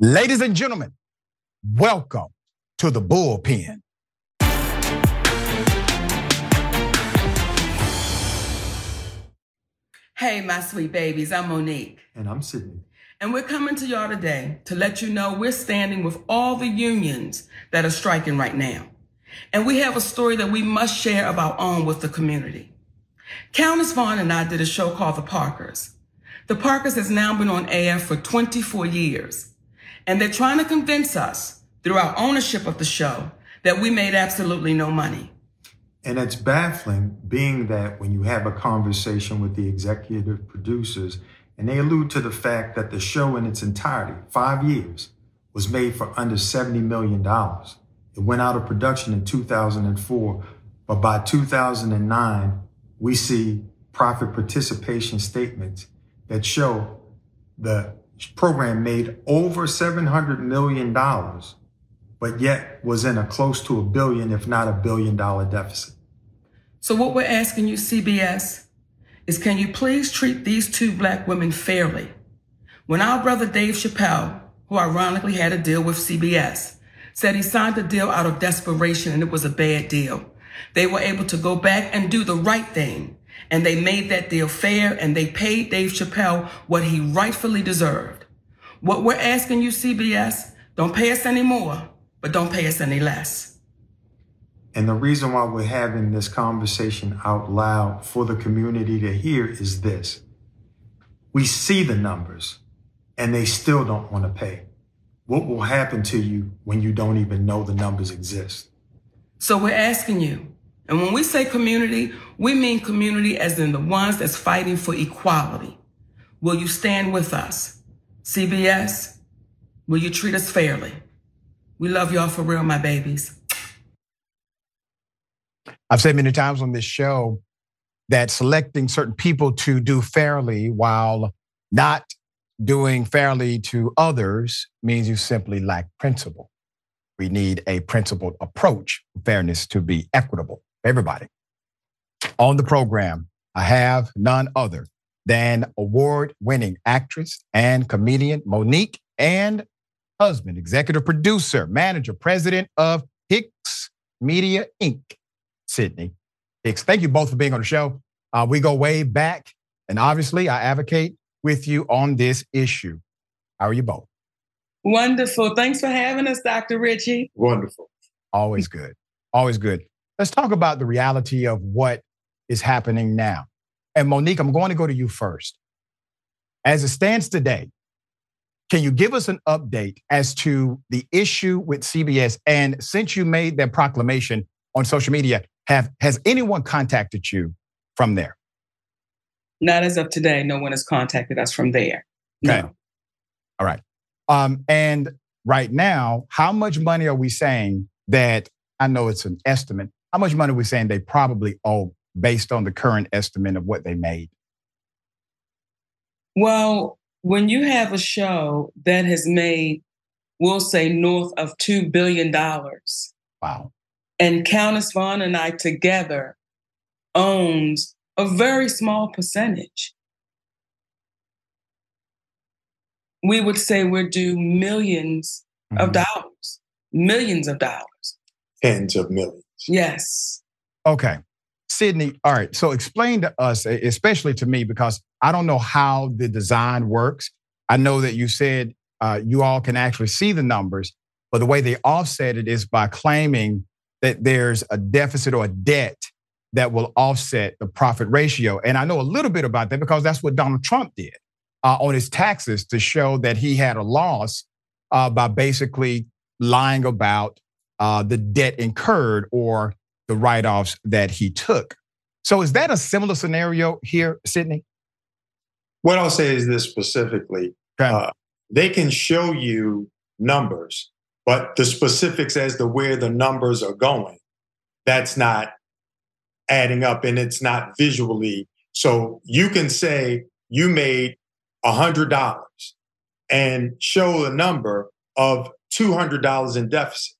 Ladies and gentlemen, welcome to the bullpen. Hey, my sweet babies, I'm Mo'Nique. And I'm Sidney. And we're coming to y'all today to let you know we're standing with all the unions that are striking right now. And we have a story that we must share of our own with the community. Countess Vaughn and I did a show called The Parkers. The Parkers has now been on air for 24 years. And they're trying to convince us through our ownership of the show that we made absolutely no money. And it's baffling being that when you have a conversation with the executive producers and they allude to the fact that the show in its entirety, five years, was made for under $70 million. It went out of production in 2004, but by 2009, we see profit participation statements that show the program made over $700 million, but yet was in a close to a billion, if not a billion dollar deficit. So what we're asking you, CBS, is can you please treat these two black women fairly? When our brother Dave Chappelle, who ironically had a deal with CBS, said he signed the deal out of desperation and it was a bad deal, they were able to go back and do the right thing and they made that deal fair and they paid Dave Chappelle what he rightfully deserved. What we're asking you, CBS, don't pay us any more, but don't pay us any less. And the reason why we're having this conversation out loud for the community to hear is this. We see the numbers and they still don't want to pay. What will happen to you when you don't even know the numbers exist? So we're asking you, and when we say community, we mean community as in the ones that's fighting for equality. Will you stand with us? CBS, will you treat us fairly? We love y'all for real, my babies. I've said many times on this show that selecting certain people to do fairly while not doing fairly to others means you simply lack principle. We need a principled approach fairness to be equitable everybody. On the program, I have none other than award winning actress and comedian Mo'Nique and husband, executive producer, manager, president of Hicks Media Inc., Sidney Hicks. Thank you both for being on the show. Uh, we go way back, and obviously, I advocate with you on this issue. How are you both? Wonderful. Thanks for having us, Dr. Richey. Wonderful. Always good. Always good. Let's talk about the reality of what is happening now. And Mo'Nique, I'm going to go to you first. As it stands today, can you give us an update as to the issue with CBS? And since you made that proclamation on social media, have has anyone contacted you from there? Not as of today. No one has contacted us from there. No. Okay. All right. Um, and right now, how much money are we saying that I know it's an estimate, how much money we're we saying they probably owe based on the current estimate of what they made? Well, when you have a show that has made, we'll say, north of $2 billion. Wow. And Countess Vaughn and I together owns a very small percentage. We would say we're due 1000000s mm-hmm. of dollars, millions of dollars. Tens of millions. Yes. Okay. Sidney, all right. So explain to us, especially to me, because I don't know how the design works. I know that you said uh, you all can actually see the numbers, but the way they offset it is by claiming that there's a deficit or a debt that will offset the profit ratio. And I know a little bit about that because that's what Donald Trump did uh, on his taxes to show that he had a loss uh, by basically lying about uh, the debt incurred or the write offs that he took. So, is that a similar scenario here, Sidney? What I'll say is this specifically okay. uh, they can show you numbers, but the specifics as to where the numbers are going, that's not adding up and it's not visually. So, you can say you made $100 and show a number of $200 in deficit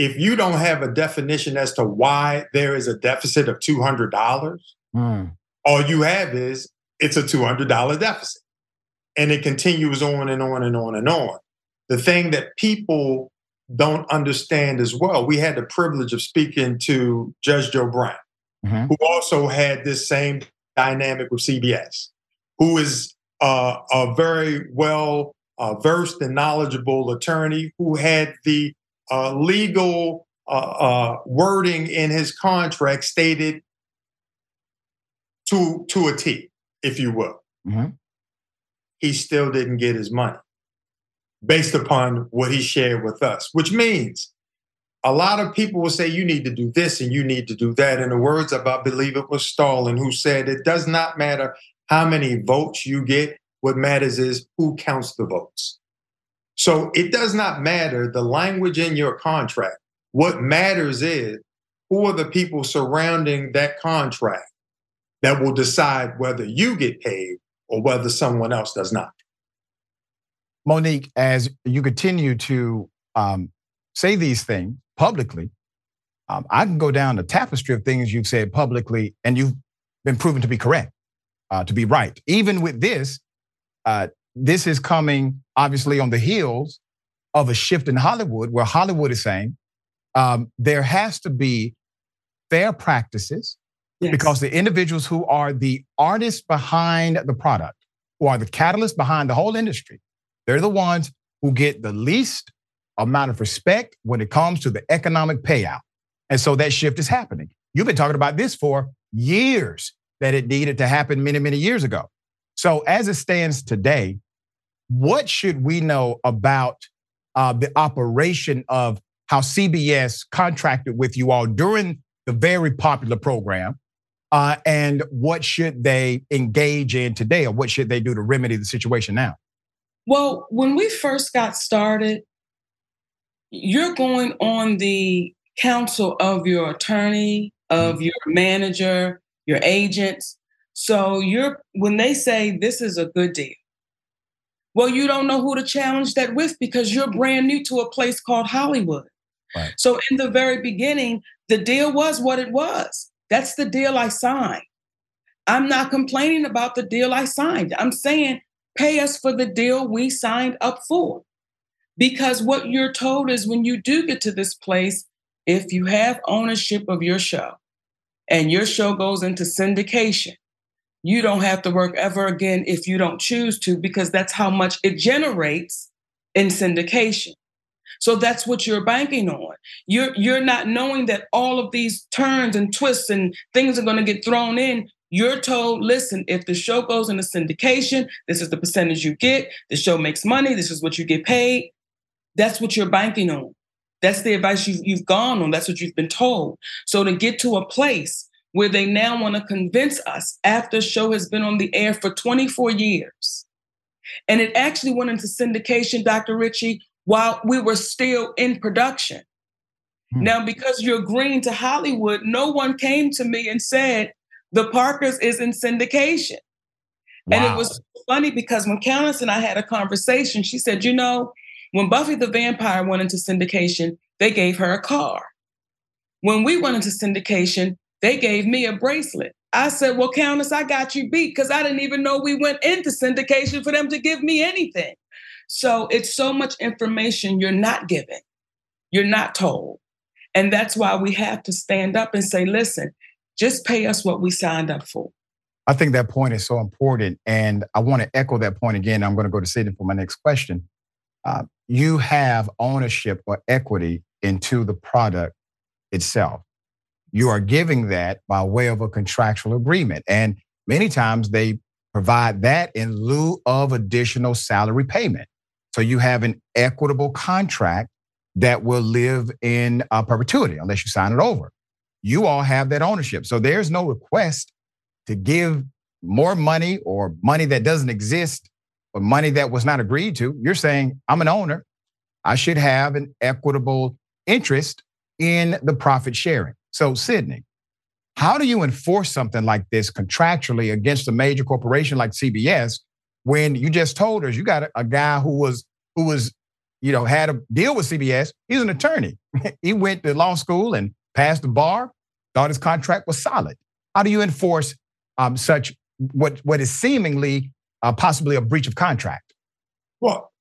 if you don't have a definition as to why there is a deficit of $200, mm. all you have is it's a $200 deficit. And it continues on and on and on and on. the thing that people don't understand as well. We had the privilege of speaking to Judge Joe Brown, mm-hmm. who also had this same dynamic with CBS, who is uh, a very well uh, versed and knowledgeable attorney who had the uh, legal uh, uh, wording in his contract stated to to a T, if you will. Mm-hmm. He still didn't get his money based upon what he shared with us, which means a lot of people will say you need to do this and you need to do that. In the words of, I believe it was Stalin, who said, it does not matter how many votes you get. What matters is who counts the votes. So it does not matter the language in your contract. What matters is who are the people surrounding that contract that will decide whether you get paid or whether someone else does not. Mo'Nique, as you continue to um, say these things publicly, um, I can go down the tapestry of things you've said publicly, and you've been proven to be correct, uh, to be right. Even with this, uh, this is coming obviously on the heels of a shift in Hollywood, where Hollywood is saying um, there has to be fair practices yes. because the individuals who are the artists behind the product, who are the catalyst behind the whole industry, they're the ones who get the least amount of respect when it comes to the economic payout. And so that shift is happening. You've been talking about this for years that it needed to happen many, many years ago. So as it stands today, what should we know about uh, the operation of how CBS contracted with you all during the very popular program? Uh, and what should they engage in today, or what should they do to remedy the situation now? Well, when we first got started, you're going on the counsel of your attorney, of mm-hmm. your manager, your agents. So you're when they say this is a good deal. Well, you don't know who to challenge that with because you're brand new to a place called Hollywood. Right. So in the very beginning, the deal was what it was. That's the deal I signed. I'm not complaining about the deal I signed. I'm saying pay us for the deal we signed up for. Because what you're told is when you do get to this place, if you have ownership of your show and your show goes into syndication, you don't have to work ever again if you don't choose to, because that's how much it generates in syndication. So that's what you're banking on. You're you're not knowing that all of these turns and twists and things are going to get thrown in. You're told, listen, if the show goes into syndication, this is the percentage you get. The show makes money. This is what you get paid. That's what you're banking on. That's the advice you've, you've gone on. That's what you've been told. So to get to a place where they now want to convince us after the show has been on the air for 24 years, and it actually went into syndication, Dr. Richey, while we were still in production. Hmm. Now, because you're green to Hollywood, no one came to me and said, the Parkers is in syndication. Wow. And it was funny because when Countess and I had a conversation, she said, you know, when Buffy the Vampire went into syndication, they gave her a car. When we went into syndication, they gave me a bracelet. I said, Well, Countess, I got you beat because I didn't even know we went into syndication for them to give me anything. So it's so much information you're not given, you're not told. And that's why we have to stand up and say, Listen, just pay us what we signed up for. I think that point is so important. And I want to echo that point again. I'm going to go to Sidney for my next question. Uh, you have ownership or equity into the product itself. You are giving that by way of a contractual agreement. And many times they provide that in lieu of additional salary payment. So you have an equitable contract that will live in uh, perpetuity unless you sign it over you all have that ownership. So there's no request to give more money or money that doesn't exist or money that was not agreed to. You're saying, I'm an owner. I should have an equitable interest in the profit sharing. So, Sidney, how do you enforce something like this contractually against a major corporation like CBS when you just told us you got a, guy who was who was you know had a deal with CBS? He's an attorney. he went to law school and passed the bar, thought his contract was solid. How do you enforce um, such what what is seemingly uh, possibly a breach of contract? Well,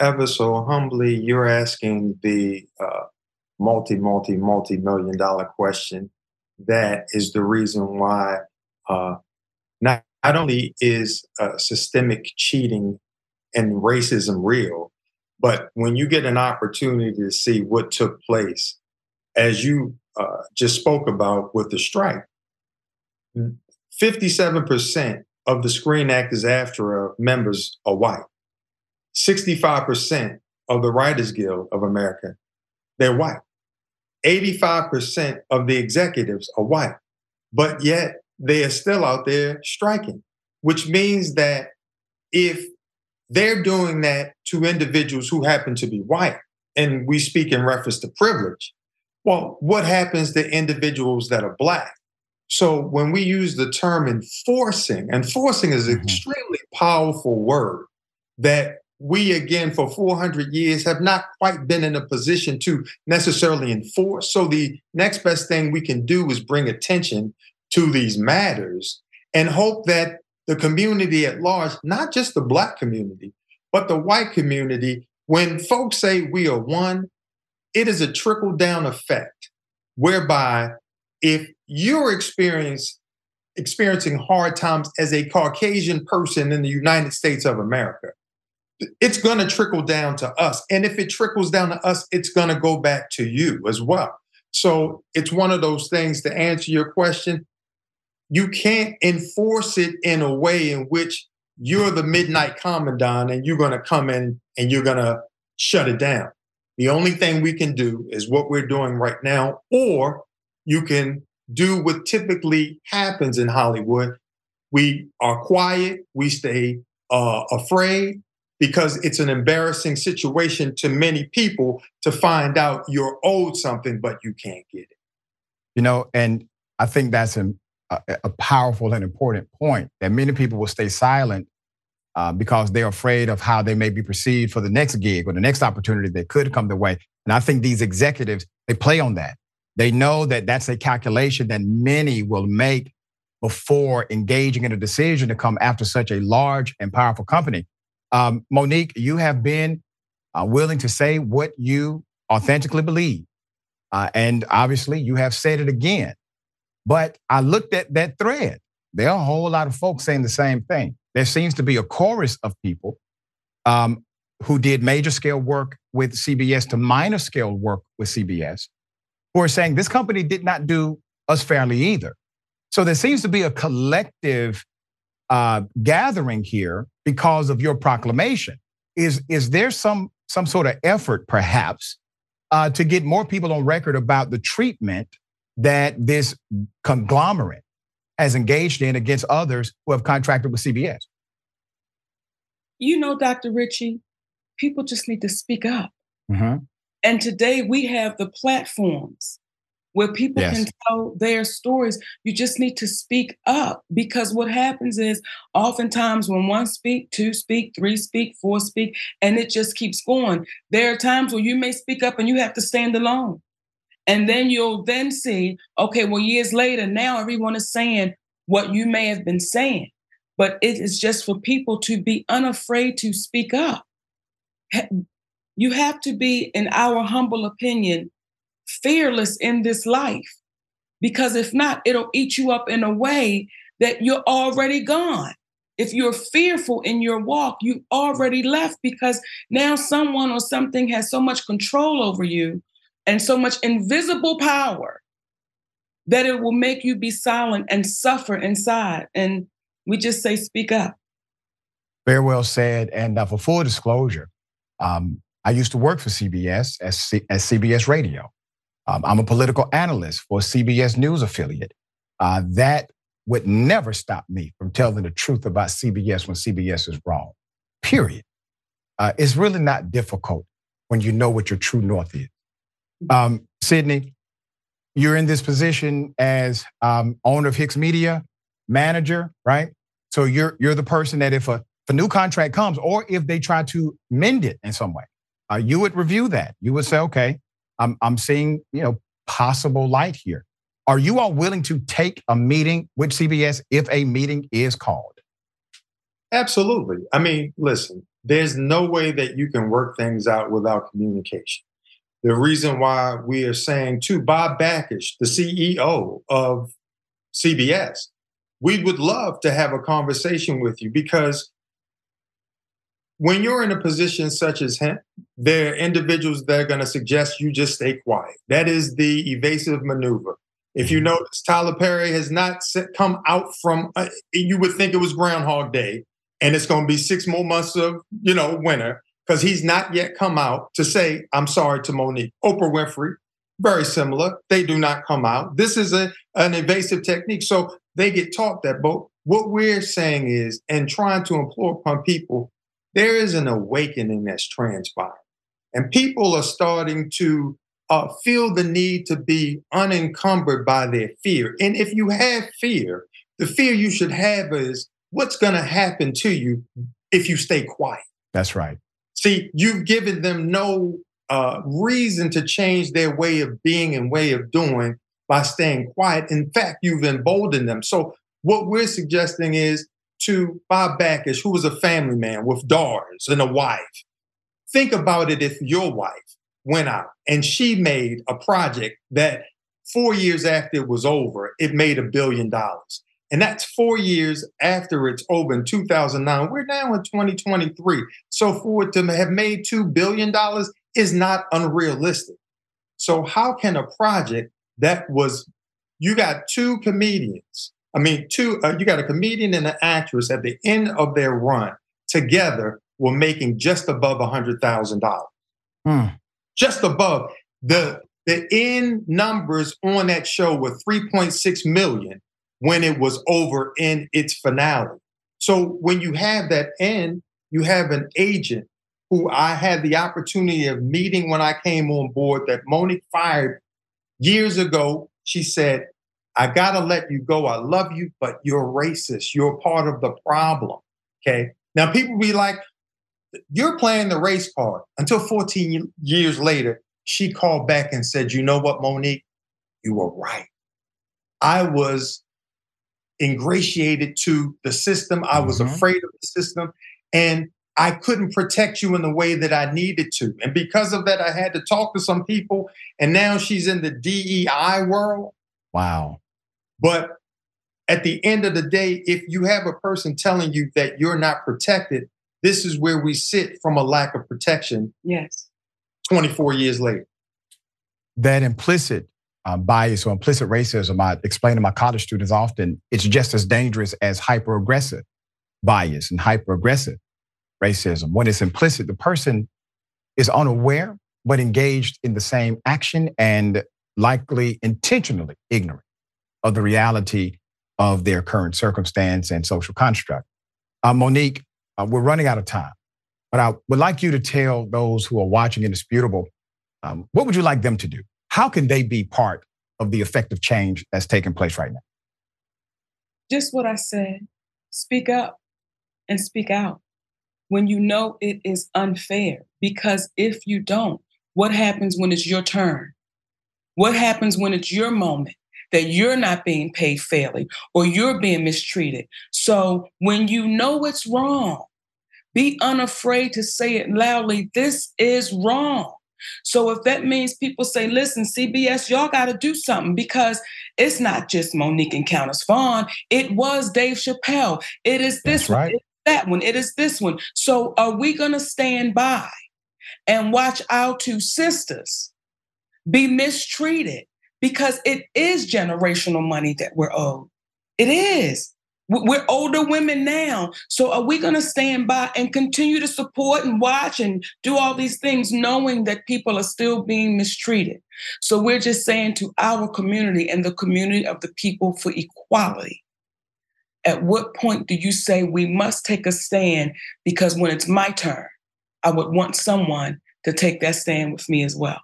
ever so humbly, you're asking the uh, multi, multi, multi million dollar question. That is the reason why uh, not, not only is uh, systemic cheating and racism real, but when you get an opportunity to see what took place, as you uh, just spoke about with the strike, 57% of the Screen Actors AFTRA members are white. 65% of the Writers Guild of America, they're white. 85% of the executives are white, but yet they are still out there striking, which means that if they're doing that to individuals who happen to be white, and we speak in reference to privilege, well, what happens to individuals that are black? So when we use the term enforcing, enforcing is an mm-hmm. extremely powerful word that we again for 400 years have not quite been in a position to necessarily enforce. So the next best thing we can do is bring attention to these matters and hope that the community at large, not just the black community, but the white community, when folks say we are one, it is a trickle down effect whereby if you're experiencing hard times as a Caucasian person in the United States of America, it's going to trickle down to us. And if it trickles down to us, it's going to go back to you as well. So it's one of those things to answer your question. You can't enforce it in a way in which you're the midnight commandant and you're going to come in and you're going to shut it down. The only thing we can do is what we're doing right now, or you can do what typically happens in Hollywood. We are quiet, we stay uh, afraid, because it's an embarrassing situation to many people to find out you're owed something, but you can't get it. You know, and I think that's a, a powerful and important point that many people will stay silent uh, because they're afraid of how they may be perceived for the next gig or the next opportunity that could come their way. And I think these executives, they play on that. They know that that's a calculation that many will make before engaging in a decision to come after such a large and powerful company. Um, Mo'Nique, you have been uh, willing to say what you authentically believe. Uh, and obviously, you have said it again. But I looked at that thread. There are a whole lot of folks saying the same thing. There seems to be a chorus of people um, who did major scale work with CBS to minor scale work with CBS who are saying this company did not do us fairly either. So there seems to be a collective uh, gathering here because of your proclamation. Is is there some some sort of effort, perhaps, uh, to get more people on record about the treatment that this conglomerate has engaged in against others who have contracted with CBS? You know, Dr. Richey, people just need to speak up. Mm-hmm. And today we have the platforms where people yes. can tell their stories. You just need to speak up because what happens is oftentimes when one speak, two speak, three speak, four speak, and it just keeps going. There are times where you may speak up and you have to stand alone. And then you'll then see, okay, well, years later, now everyone is saying what you may have been saying. But it is just for people to be unafraid to speak up. You have to be, in our humble opinion, fearless in this life. Because if not, it'll eat you up in a way that you're already gone. If you're fearful in your walk, you already left because now someone or something has so much control over you and so much invisible power that it will make you be silent and suffer inside. And we just say, speak up. Very well said. And uh, for full disclosure, um, I used to work for CBS as, C- as CBS Radio. Um, I'm a political analyst for a CBS News affiliate. Uh, that would never stop me from telling the truth about CBS when CBS is wrong, period. Uh, it's really not difficult when you know what your true north is. Um, Sidney, you're in this position as um, owner of Hicks Media, manager, right? So you're you're the person that if a, if a new contract comes, or if they try to mend it in some way, uh, you would review that. You would say, okay, I'm, I'm seeing, you know, possible light here. Are you all willing to take a meeting with CBS if a meeting is called? Absolutely. I mean, listen, there's no way that you can work things out without communication. The reason why we are saying to Bob Bakish, the CEO of CBS, we would love to have a conversation with you because when you're in a position such as him, there are individuals that are going to suggest you just stay quiet. That is the evasive maneuver. If you mm-hmm. notice, Tyler Perry has not come out from, uh, you would think it was Groundhog Day, and it's going to be six more months of, you know, winter, because he's not yet come out to say, I'm sorry to Mo'Nique. Oprah Winfrey, very similar. They do not come out. This is a, an evasive technique. So they get taught that. But what we're saying is, and trying to implore upon people there is an awakening that's transpired. And people are starting to uh, feel the need to be unencumbered by their fear. And if you have fear, the fear you should have is what's going to happen to you if you stay quiet. That's right. See, you've given them no uh, reason to change their way of being and way of doing by staying quiet. In fact, you've emboldened them. So, what we're suggesting is to Bob Bakish, who was a family man with daughters and a wife. Think about it if your wife went out and she made a project that four years after it was over, it made a billion dollars. And that's four years after it's over in 2009. We're now in 2023. So for it to have made $2 billion is not unrealistic. So, how can a project that was, you got two comedians I mean, two, uh, you got a comedian and an actress at the end of their run together were making just above a hundred thousand dollars. Hmm. Just above the the end numbers on that show were 3.6 million when it was over in its finale. So when you have that end, you have an agent who I had the opportunity of meeting when I came on board that Mo'Nique fired years ago. She said, I gotta let you go. I love you, but you're racist. You're part of the problem. Okay. Now people be like, you're playing the race card. Until 14 years later, she called back and said, you know what, Mo'Nique? You were right. I was ingratiated to the system. I was mm-hmm. afraid of the system. And I couldn't protect you in the way that I needed to. And because of that, I had to talk to some people. And now she's in the DEI world. Wow. But at the end of the day, if you have a person telling you that you're not protected, this is where we sit from a lack of protection. Yes. 24 years later. That implicit um, bias or implicit racism, I explain to my college students often, it's just as dangerous as hyper-aggressive bias and hyper-aggressive racism. When it's implicit, the person is unaware but engaged in the same action and likely intentionally ignorant of the reality of their current circumstance and social construct. Uh, Mo'Nique, uh, we're running out of time, but I would like you to tell those who are watching Indisputable um, what would you like them to do? How can they be part of the effective change that's taking place right now? Just what I said speak up and speak out when you know it is unfair. Because if you don't, what happens when it's your turn? What happens when it's your moment? That you're not being paid fairly or you're being mistreated. So when you know it's wrong, be unafraid to say it loudly. This is wrong. So if that means people say, listen, CBS, y'all got to do something because it's not just Mo'Nique and Countess Vaughn. It was Dave Chappelle. It is this right. one. that one. It is this one. So are we going to stand by and watch our two sisters be mistreated because it is generational money that we're owed. It is. We're older women now. So are we going to stand by and continue to support and watch and do all these things knowing that people are still being mistreated? So we're just saying to our community and the community of the people for equality. At what point do you say we must take a stand? Because when it's my turn, I would want someone to take that stand with me as well.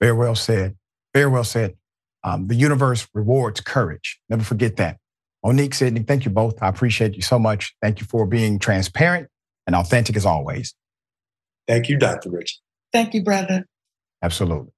Very well said. Very well said. Um, the universe rewards courage. Never forget that. Mo'Nique, Sidney, thank you both. I appreciate you so much. Thank you for being transparent and authentic as always. Thank you, Dr. Rich. Thank you, brother. Absolutely.